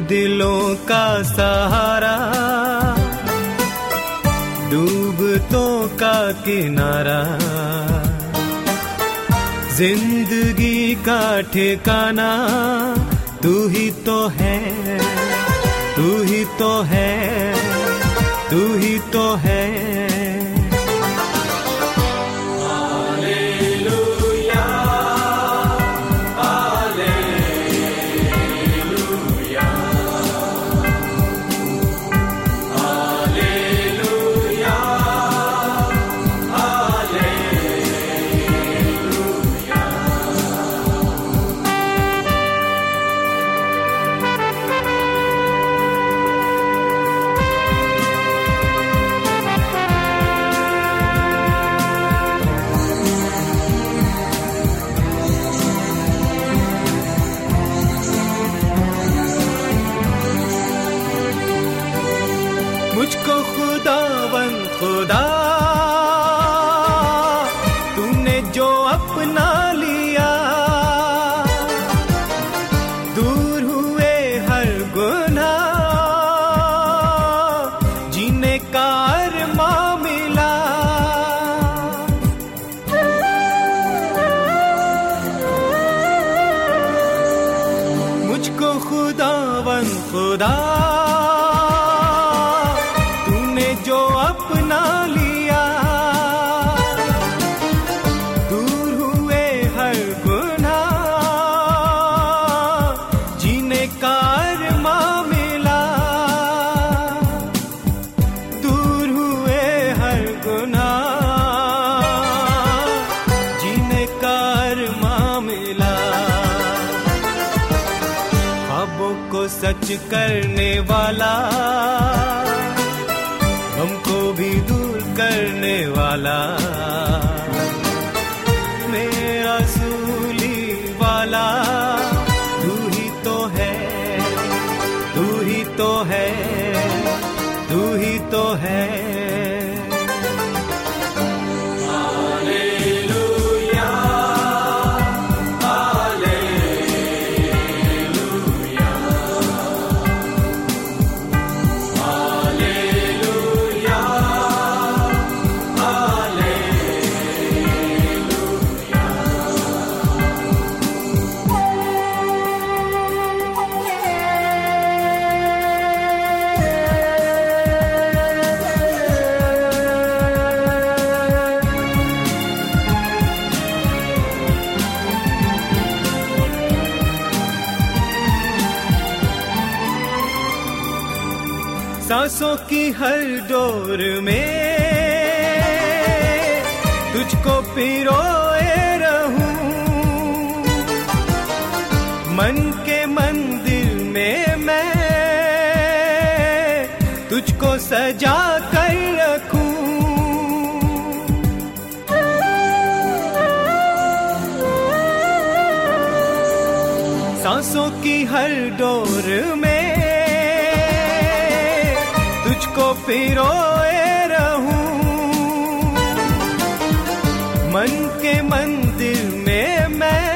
दिलों का सहारा डूबतों का किनारा। ज़िंदगी का ठिकाना, तू ही तो है, तू ही तो है, तू ही तो है। करने वाला। सांसों की हर डोर में तुझको पिरोए रहूँ। मन के मंदिर में मैं तुझको सजा कर रखूँ। सांसों की हर डोर में पिरोए रहूँ। मन के मंदिर में मैं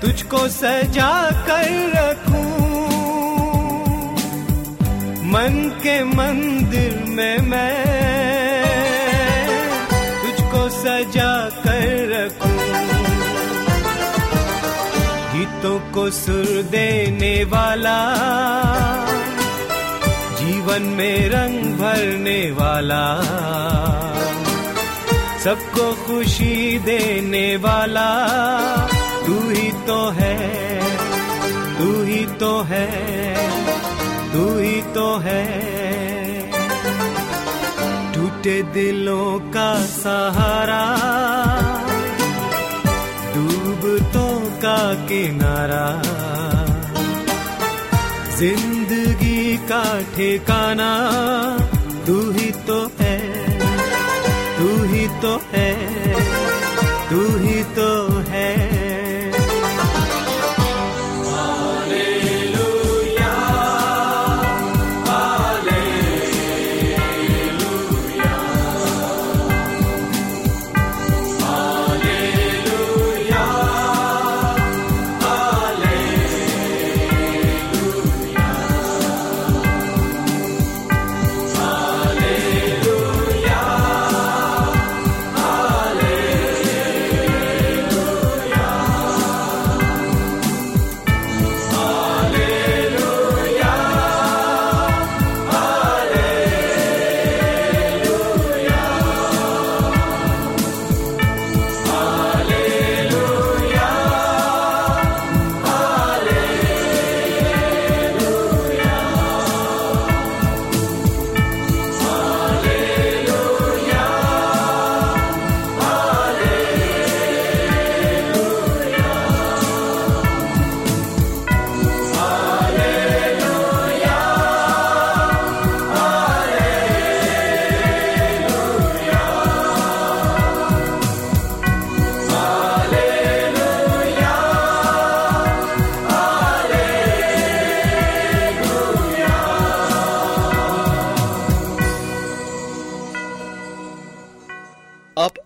तुझको सजा कर रखूँ। मन के मंदिर में मैं तुझको सजा कर रखूँ। गीतों को सुर देने वाला जीवन में रंग भरने वाला, सबको खुशी देने वाला। तू ही तो है, तू ही तो है, तू ही तो है। टूटे दिलों का सहारा डूबतों का किनारा। ज़िंदगी का ठिकाना तू ही तो है तू ही तो है तू ही तो है।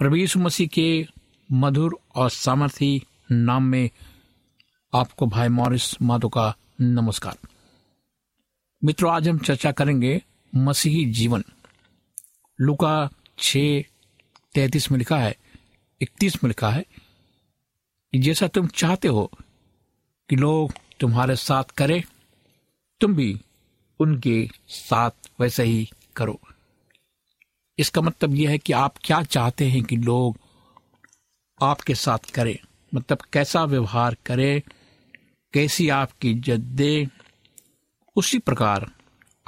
यीशु मसीह के मधुर और सामर्थी नाम में आपको भाई मॉरिस माधो का नमस्कार। मित्रों, आज हम चर्चा करेंगे मसीही जीवन। लुका छ तैतीस में लिखा है, इकतीस में लिखा है कि जैसा तुम चाहते हो कि लोग तुम्हारे साथ करें, तुम भी उनके साथ वैसे ही करो। इसका मतलब यह है कि आप क्या चाहते हैं कि लोग आपके साथ करें? मतलब कैसा व्यवहार करें? कैसी आपकी इज़्ज़त दे? उसी प्रकार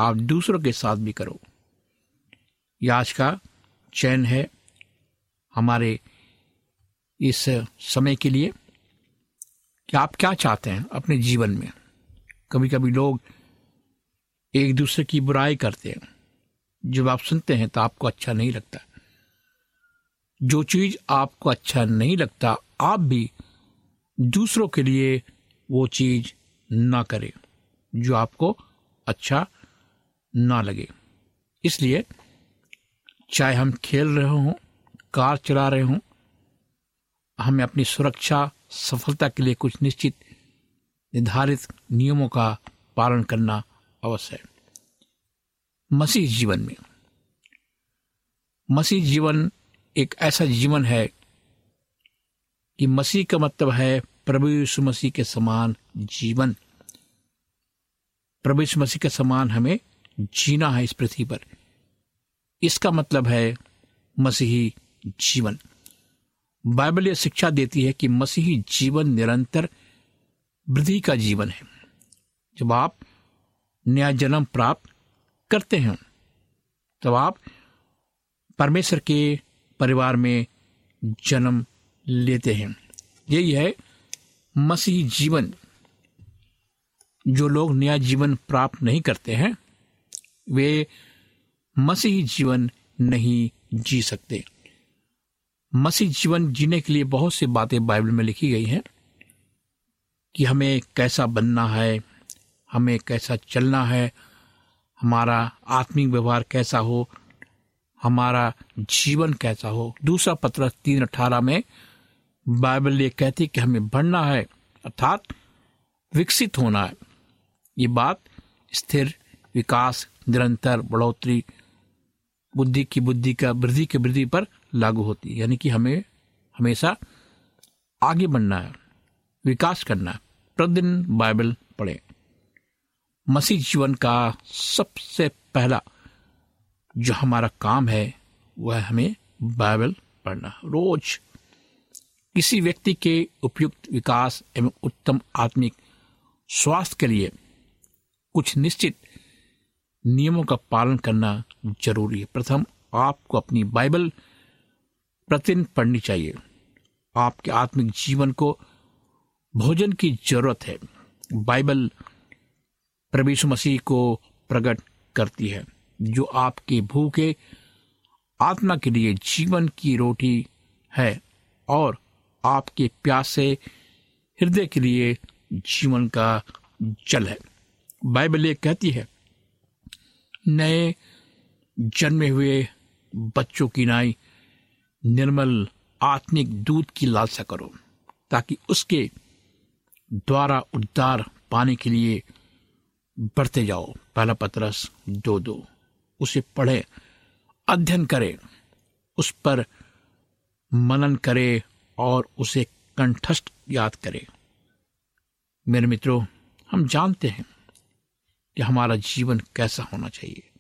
आप दूसरों के साथ भी करो। यह आज का चयन है हमारे इस समय के लिए कि आप क्या चाहते हैं अपने जीवन में? कभी कभी लोग एक दूसरे की बुराई करते हैं। जब आप सुनते हैं तो आपको अच्छा नहीं लगता। जो चीज़ आपको अच्छा नहीं लगता, आप भी दूसरों के लिए वो चीज़ ना करें, जो आपको अच्छा ना लगे। इसलिए चाहे हम खेल रहे हों, कार चला रहे हों, हमें अपनी सुरक्षा, सफलता के लिए कुछ निश्चित, निर्धारित नियमों का पालन करना अवश्य है। मसीह जीवन में। मसीह जीवन एक ऐसा जीवन है कि मसीह का मतलब है प्रभु यीशु मसीह के समान जीवन। प्रभु यीशु मसीह के समान हमें जीना है इस पृथ्वी पर। इसका मतलब है मसीही जीवन। बाइबल यह शिक्षा देती है कि मसीही जीवन निरंतर वृद्धि का जीवन है। जब आप नया जन्म प्राप्त करते हैं। तब आप परमेश्वर के परिवार में जन्म लेते हैं। यही है मसीह जीवन। जो लोग नया जीवन प्राप्त नहीं करते हैं, वे मसीह जीवन नहीं जी सकते। मसीह जीवन जीने के लिए बहुत सी बातें बाइबल में लिखी गई हैं कि हमें कैसा बनना है, हमें कैसा चलना है हमारा आत्मिक व्यवहार कैसा हो, हमारा जीवन कैसा हो। दूसरा पत्र तीन अठारह में बाइबल ये कहती है कि हमें बढ़ना है, अर्थात विकसित होना है। ये बात स्थिर, विकास, निरंतर, बढ़ोतरी, बुद्धि की बुद्धि का, वृद्धि की वृद्धि पर लागू होती है। यानी कि हमें हमेशा आगे बढ़ना है, विकास करना है। प्रतिदिन बाइबल पढ़े। मसीह जीवन का सबसे पहला जो हमारा काम है, वह हमें बाइबल पढ़ना। रोज किसी व्यक्ति के उपयुक्त विकास एवं उत्तम आत्मिक स्वास्थ्य के लिए कुछ निश्चित नियमों का पालन करना ज़रूरी है। प्रथम, आपको अपनी बाइबल प्रतिदिन पढ़नी चाहिए। आपके आत्मिक जीवन को भोजन की ज़रूरत है। बाइबल प्रभु मसीह को प्रकट करती है, जो आपके भूखे आत्मा के लिए जीवन की रोटी है और आपके प्यासे हृदय के लिए जीवन का जल है। बाइबल ये कहती है, नए जन्मे हुए बच्चों की नाई निर्मल आत्मिक दूध की लालसा करो, ताकि उसके द्वारा उद्धार पाने के लिए बढ़ते जाओ। पहला पत्रस दो दो। उसे पढ़े, अध्ययन करें, उस पर मनन करे और उसे कंठस्थ याद करें। मेरे मित्रों, हम जानते हैं कि हमारा जीवन कैसा होना चाहिए।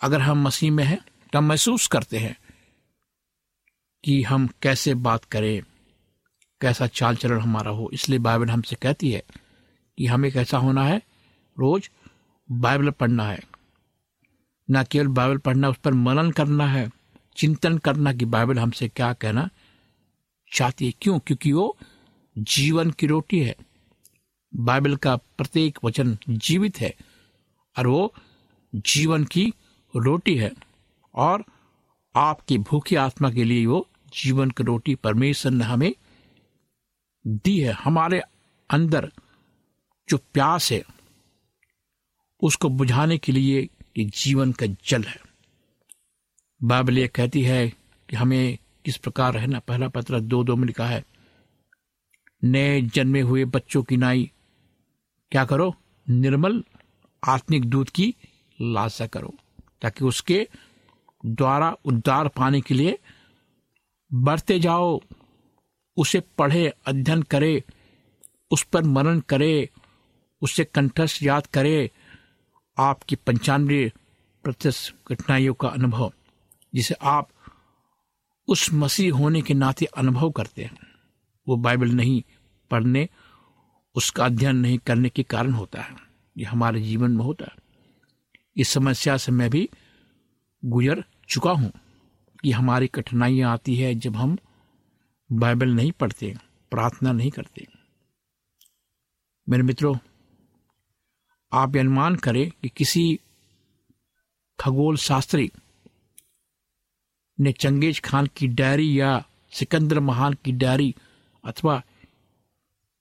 अगर हम मसीह में हैं तो हम महसूस करते हैं कि हम कैसे बात करें, कैसा चाल चलन हमारा हो। इसलिए बाइबल हमसे कहती है कि हमें कैसा होना है? रोज बाइबल पढ़ना है। न केवल बाइबल पढ़ना, उस पर मनन करना है, चिंतन करना कि बाइबल हमसे क्या कहना चाहती है। क्यों? क्योंकि वो जीवन की रोटी है। बाइबल का प्रत्येक वचन जीवित है और वो जीवन की रोटी है और आपकी भूखी आत्मा के लिए वो जीवन की रोटी परमेश्वर ने हमें दी है। हमारे अंदर जो प्यास है उसको बुझाने के लिए ये जीवन का जल है। बाइबल ये कहती है कि हमें किस प्रकार रहना। पहला पत्र दो दो में लिखा है, नए जन्मे हुए बच्चों की नाई, क्या करो? निर्मल, आत्मिक दूध की लालसा करो, ताकि उसके द्वारा उद्धार पाने के लिए बढ़ते जाओ, उसे पढ़े, अध्ययन करे, उस पर मनन करे, उसे कंठस्थ याद करे आपकी पंचानवे प्रत्यक्ष घटनाइयों का अनुभव, जिसे आप उस मसीह होने के नाते अनुभव करते हैं। वो बाइबल नहीं पढ़ने, उसका अध्ययन नहीं करने के कारण होता है। ये हमारे जीवन में होता है। इस समस्या से मैं भी गुजर चुका हूँ कि हमारी कठिनाइयाँ आती है जब हम बाइबल नहीं पढ़ते, प्रार्थना नहीं करते। मेरे मित्रों आप ये अनुमान करें कि किसी खगोल शास्त्री ने चंगेज खान की डायरी या सिकंदर महान की डायरी अथवा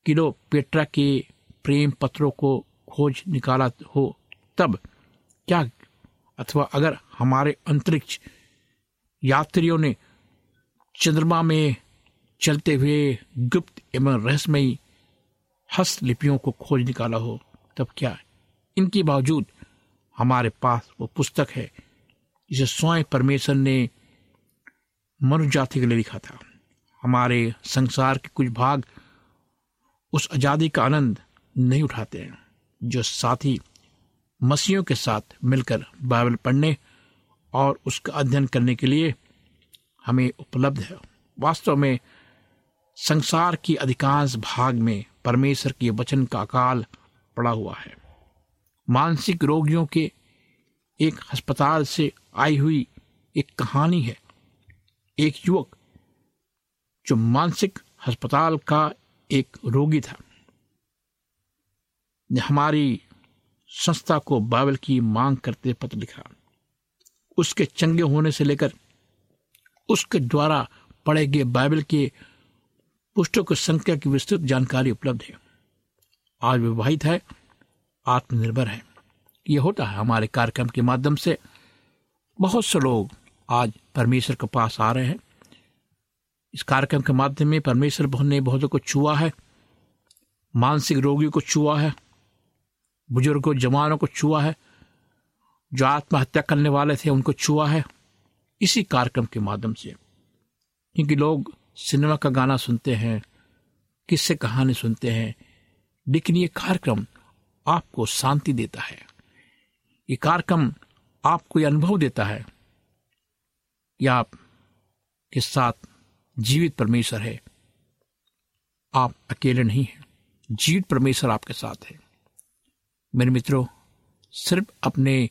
किलो पेट्रा के प्रेम पत्रों को खोज निकाला हो, तब क्या अथवा अगर हमारे अंतरिक्ष यात्रियों ने चंद्रमा में चलते हुए गुप्त एवं रहस्यमयी हस्तलिपियों को खोज निकाला हो, तब क्या इनके बावजूद हमारे पास वो पुस्तक है, जिसे स्वयं परमेश्वर ने मनुष्य जाति के लिए लिखा था। हमारे संसार के कुछ भाग उस आज़ादी का आनंद नहीं उठाते हैं, जो साथी मसीहों के साथ मिलकर बाइबल पढ़ने और उसका अध्ययन करने के लिए हमें उपलब्ध है। वास्तव में संसार की अधिकांश भाग में परमेश्वर के वचन का अकाल पड़ा हुआ है। मानसिक रोगियों के एक अस्पताल से आई हुई एक कहानी है। एक युवक जो मानसिक अस्पताल का एक रोगी था। ने हमारी संस्था को बाइबल की मांग करते पत्र लिखा। उसके चंगे होने से लेकर उसके द्वारा पढ़े गए बाइबल के पुस्तकों की संख्या की विस्तृत जानकारी उपलब्ध है। आज विवाहित है। आत्मनिर्भर है। ये होता है हमारे कार्यक्रम के माध्यम से। बहुत से लोग आज परमेश्वर के पास आ रहे हैं। इस कार्यक्रम के माध्यम में परमेश्वर ने बहुतों को छुआ है। मानसिक रोगियों को छुआ है। बुज़ुर्गों, जवानों को छुआ है। जो आत्महत्या करने वाले थे, उनको छुआ है। इसी कार्यक्रम के माध्यम से। क्योंकि लोग सिनेमा का गाना सुनते हैं, किससे कहानी सुनते हैं। लेकिन ये कार्यक्रम आपको शांति देता है। ये कार्यक्रम आपको ये अनुभव देता है कि आप के साथ जीवित परमेश्वर है। आप अकेले नहीं हैं। जीवित परमेश्वर आपके साथ है। मेरे मित्रों, सिर्फ़ अपने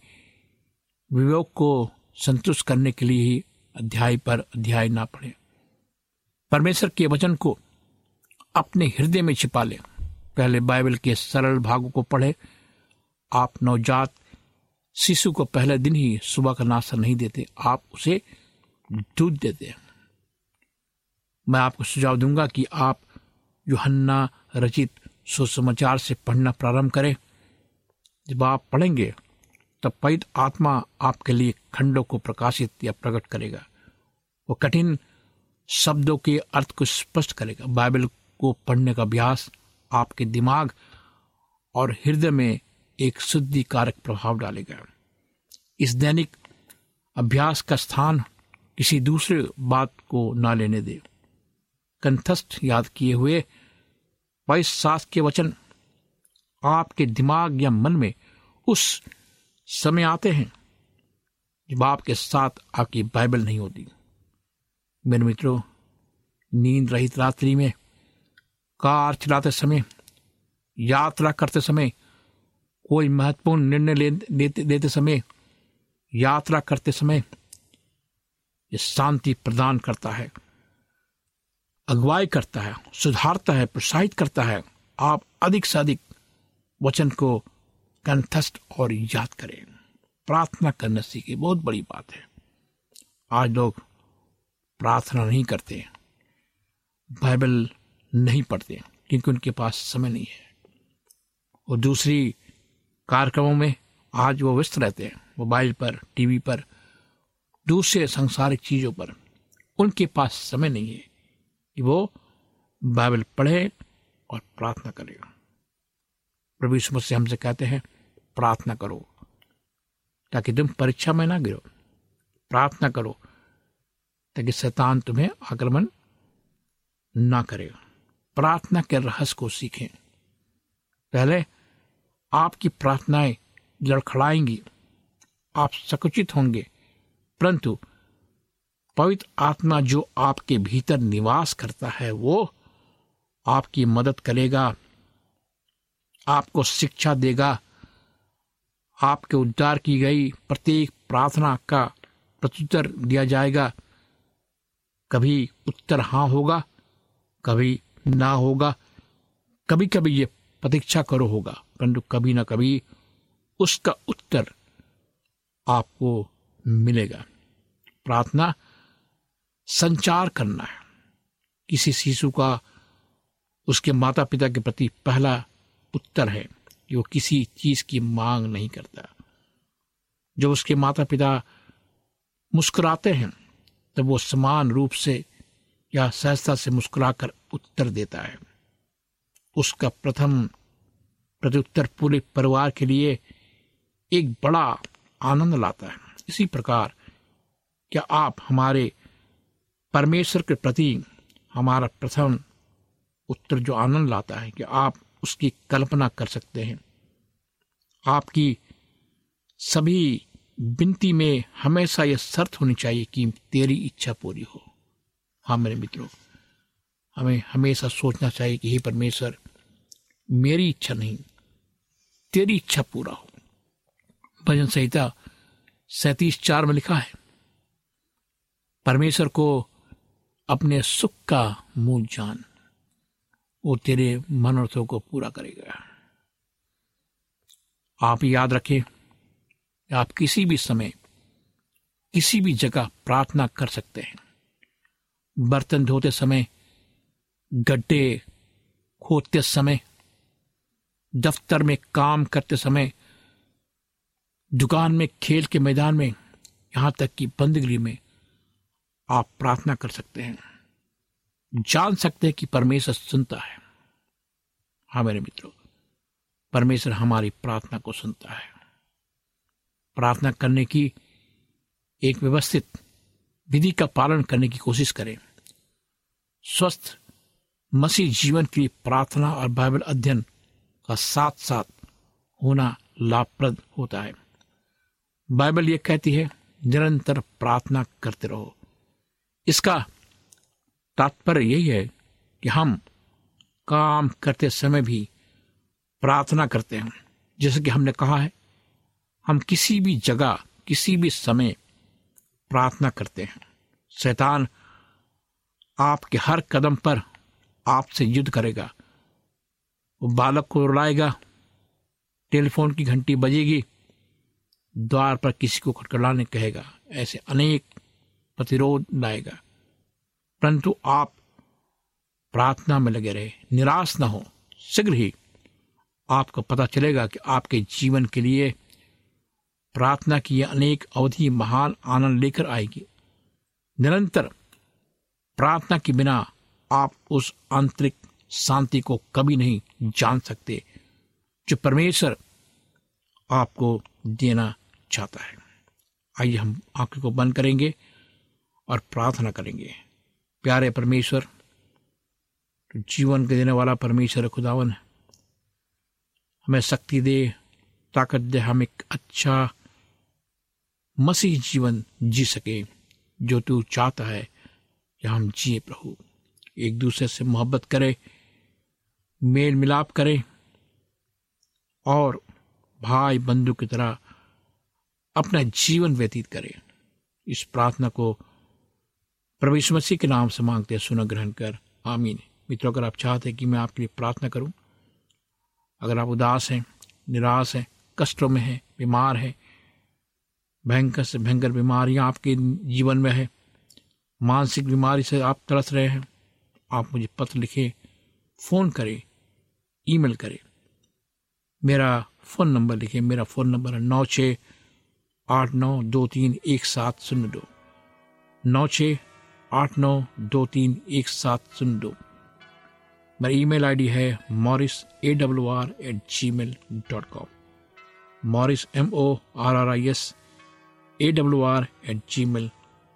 विवेक को संतुष्ट करने के लिए ही अध्याय पर अध्याय ना पढ़े। परमेश्वर के वचन को अपने हृदय में छिपा ले। पहले बाइबल के सरल भागों को पढ़े। आप नवजात शिशु को पहले दिन ही सुबह का नाश्ता नहीं देते, आप उसे दूध देते हैं। मैं आपको सुझाव दूँगा कि आप यूहन्ना रचित सुसमाचार से पढ़ना प्रारंभ करें। जब आप पढ़ेंगे, तब पवित्र आत्मा आपके लिए खंडों को प्रकाशित या प्रकट करेगा। वो कठिन शब्दों के अर्थ को स्पष्ट करेगा। बाइबल को पढ़ने का अभ्यास आपके दिमाग और हृदय में एक शुद्धि कारक प्रभाव डालेगा। इस दैनिक अभ्यास का स्थान किसी दूसरे बात को ना लेने दे। कंठस्थ याद किए हुए बाईस सास के वचन आपके दिमाग या मन में उस समय आते हैं जब आपके साथ आपकी बाइबल नहीं होती। मेरे मित्रों, नींद रहित रात्रि में कार चलाते समय, यात्रा करते समय, कोई महत्वपूर्ण निर्णय लेते लेते समय, यात्रा करते समय, ये शांति प्रदान करता है, अगुवाई करता है, सुधारता है, प्रोत्साहित करता है। आप अधिक से अधिक वचन को कंठस्थ और याद करें। प्रार्थना करना सीखे बहुत बड़ी बात है। आज लोग प्रार्थना नहीं करते। बाइबल नहीं पढ़ते क्योंकि उनके पास समय नहीं है। और दूसरी, कार्यक्रमों में आज वो व्यस्त रहते हैं, मोबाइल पर, टीवी पर, दूसरे संसारिक चीज़ों पर। उनके पास समय नहीं है कि वो बाइबल पढ़े और प्रार्थना करेगा प्रभु यीशु से हमसे कहते हैं, प्रार्थना करो, ताकि तुम परीक्षा में ना गिरो। प्रार्थना करो, ताकि शैतान तुम्हें आक्रमण ना करेगा प्रार्थना के रहस्य को सीखें। पहले आपकी प्रार्थनाएँ लड़खड़ाएँगी आप सकुचित होंगे, परंतु पवित्र आत्मा जो आपके भीतर निवास करता है, वो आपकी मदद करेगा, आपको शिक्षा देगा, आपके उद्धार की गई प्रत्येक प्रार्थना का प्रत्युत्तर दिया जाएगा। कभी उत्तर हाँ होगा, कभी ना होगा। कभी कभी ये प्रतीक्षा करो होगा, परंतु कभी ना कभी उसका उत्तर आपको मिलेगा। प्रार्थना, संचार करना है। किसी शिशु का उसके माता पिता के प्रति पहला उत्तर है कि वो किसी चीज़ की मांग नहीं करता। जब उसके माता पिता मुस्कुराते हैं, तब वो समान रूप से या सहजता से मुस्कुराकर उत्तर देता है। उसका प्रथम प्रत्युत्तर पूरे परिवार के लिए एक बड़ा आनंद लाता है। इसी प्रकार, क्या आप हमारे परमेश्वर के प्रति हमारा प्रथम उत्तर जो आनंद लाता है कि आप उसकी कल्पना कर सकते हैं? आपकी सभी विनती में हमेशा यह शर्त होनी चाहिए कि तेरी इच्छा पूरी हो। हाँ मेरे मित्रों, हमें हमेशा सोचना चाहिए कि हे परमेश्वर, मेरी इच्छा नहीं, तेरी इच्छा पूरा हो। भजन संहिता सैतीस चार में लिखा है, परमेश्वर को अपने सुख का मूल जान, वो तेरे मनोरथों को पूरा करेगा। आप याद रखें, आप किसी भी समय किसी भी जगह प्रार्थना कर सकते हैं। बर्तन धोते समय, गड्ढे खोदते समय, दफ्तर में काम करते समय, दुकान में, खेल के मैदान में, यहाँ तक कि बंदगी में आप प्रार्थना कर सकते हैं। जान सकते हैं कि परमेश्वर सुनता है। हाँ मेरे मित्रों, परमेश्वर हमारी प्रार्थना को सुनता है। प्रार्थना करने की एक व्यवस्थित विधि का पालन करने की कोशिश करें। स्वस्थ मसीह जीवन के प्रार्थना और बाइबल अध्ययन का साथ साथ होना लाभप्रद होता है। बाइबल यह कहती है, निरंतर प्रार्थना करते रहो। इसका तात्पर्य यही है कि हम काम करते समय भी प्रार्थना करते हैं। जैसे कि हमने कहा है, हम किसी भी जगह, किसी भी समय प्रार्थना करते हैं। शैतान आपके हर कदम पर आपसे युद्ध करेगा। वो बालक को रुलाएगा, टेलीफोन की घंटी बजेगी, द्वार पर किसी को खटखटाने कहेगा, ऐसे अनेक प्रतिरोध लाएगा। परंतु आप प्रार्थना में लगे रहे, निराश ना हो, शीघ्र ही आपको पता चलेगा कि आपके जीवन के लिए प्रार्थना की अनेक अवधि महान आनंद लेकर आएगी। निरंतर प्रार्थना के बिना आप उस आंतरिक शांति को कभी नहीं जान सकते, जो परमेश्वर आपको देना चाहता है। आइए हम आँखों को बंद करेंगे और प्रार्थना करेंगे। प्यारे परमेश्वर, जीवन के देने वाला परमेश्वर खुदावन, हमें शक्ति दे, ताकत दे, हम एक अच्छा मसीह जीवन जी सके, जो तू चाहता है। कि हम जिए प्रभु। एक दूसरे से मोहब्बत करें, मेल मिलाप करें और भाई बंधु की तरह अपना जीवन व्यतीत करें। इस प्रार्थना को प्रवेश मसीह के नाम से मांगते हैं, सुन ग्रहण कर। आमीन। मित्रों, अगर आप चाहते हैं कि मैं आपके लिए प्रार्थना करूँ, अगर आप उदास हैं, निराश हैं, कष्टों में हैं, बीमार हैं, भयंकर से भयंकर बीमारियाँ आपके जीवन में है मानसिक बीमारी से आप तरस रहे हैं, आप मुझे पत्र लिखें, फ़ोन करें, ईमेल करें। मेरा फ़ोन नंबर लिखें, मेरा फ़ोन नंबर है नौ छः आठ नौ दो तीन एक सात शून्य दो। नौ छः आठ नौ दो तीन एक सात शून्य दो। मेरा ईमेल आईडी है Morris A W R at gmail dot com. Morris M O R R I S A W R at gmail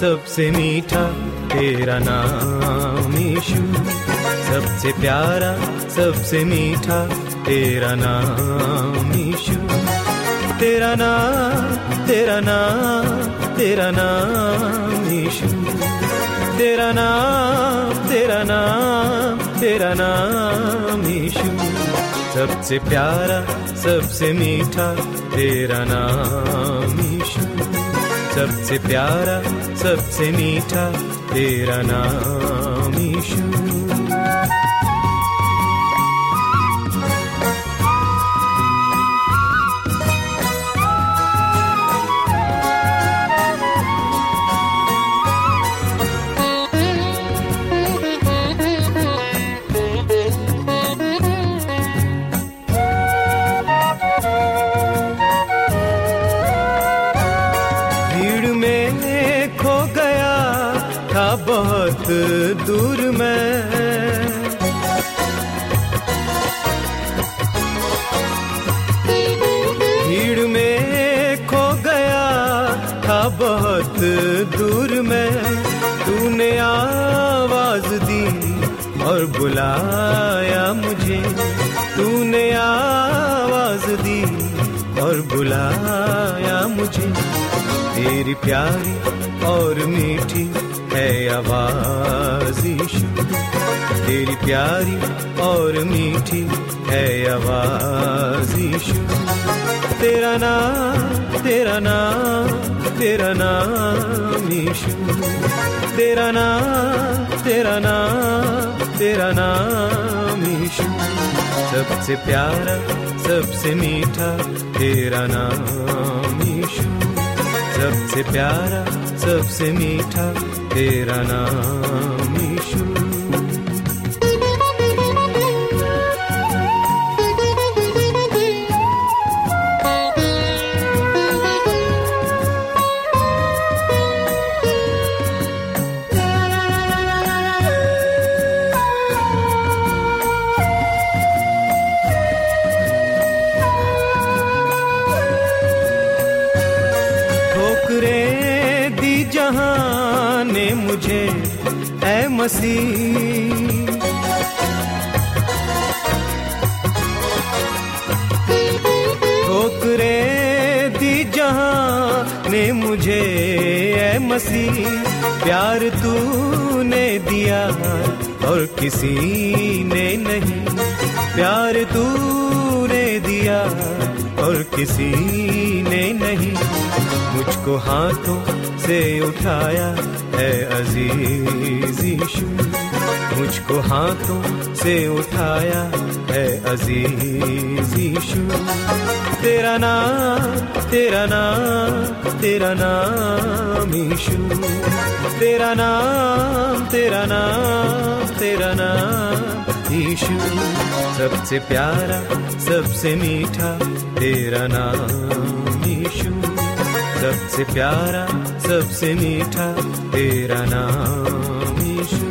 सबसे मीठा तेरा नाम यीशु। सबसे प्यारा, सबसे मीठा तेरा नाम यीशु। तेरा नाम तेरा नाम तेरा नाम यीशु। तेरा नाम तेरा नाम तेरा नाम यीशु। सबसे प्यारा, सबसे मीठा तेरा नाम यीशु। सबसे प्यारा सबसे मीठा तेरा नाम यीशु आवाज़ दी और बुलाया मुझे। तेरी प्यारी और मीठी है आवाज़ तेरी प्यारी और मीठी है आवाज़ तेरा नाम तेरा नाम तेरा नाम यीशु तेरा नाम तेरा नाम तेरा नाम यीशु सबसे प्यारा सबसे मीठा तेरा नाम यीशु। सबसे प्यारा सबसे मीठा तेरा नाम मसीह ठोकरें दी जहाँ ने मुझे ऐ मसीह प्यार तूने दिया और किसी ने नहीं। प्यार तूने दिया और किसी ने नहीं। मुझको हाथों से उठाया है अज़ीज़ यीशु मुझको हाथों से उठाया है अज़ीज़ यीशु तेरा नाम तेरा नाम तेरा नाम यीशु तेरा नाम तेरा नाम तेरा नाम यीशु सबसे प्यारा, सबसे मीठा तेरा नाम यीशु सबसे प्यारा सबसे मीठा तेरा नाम यीशु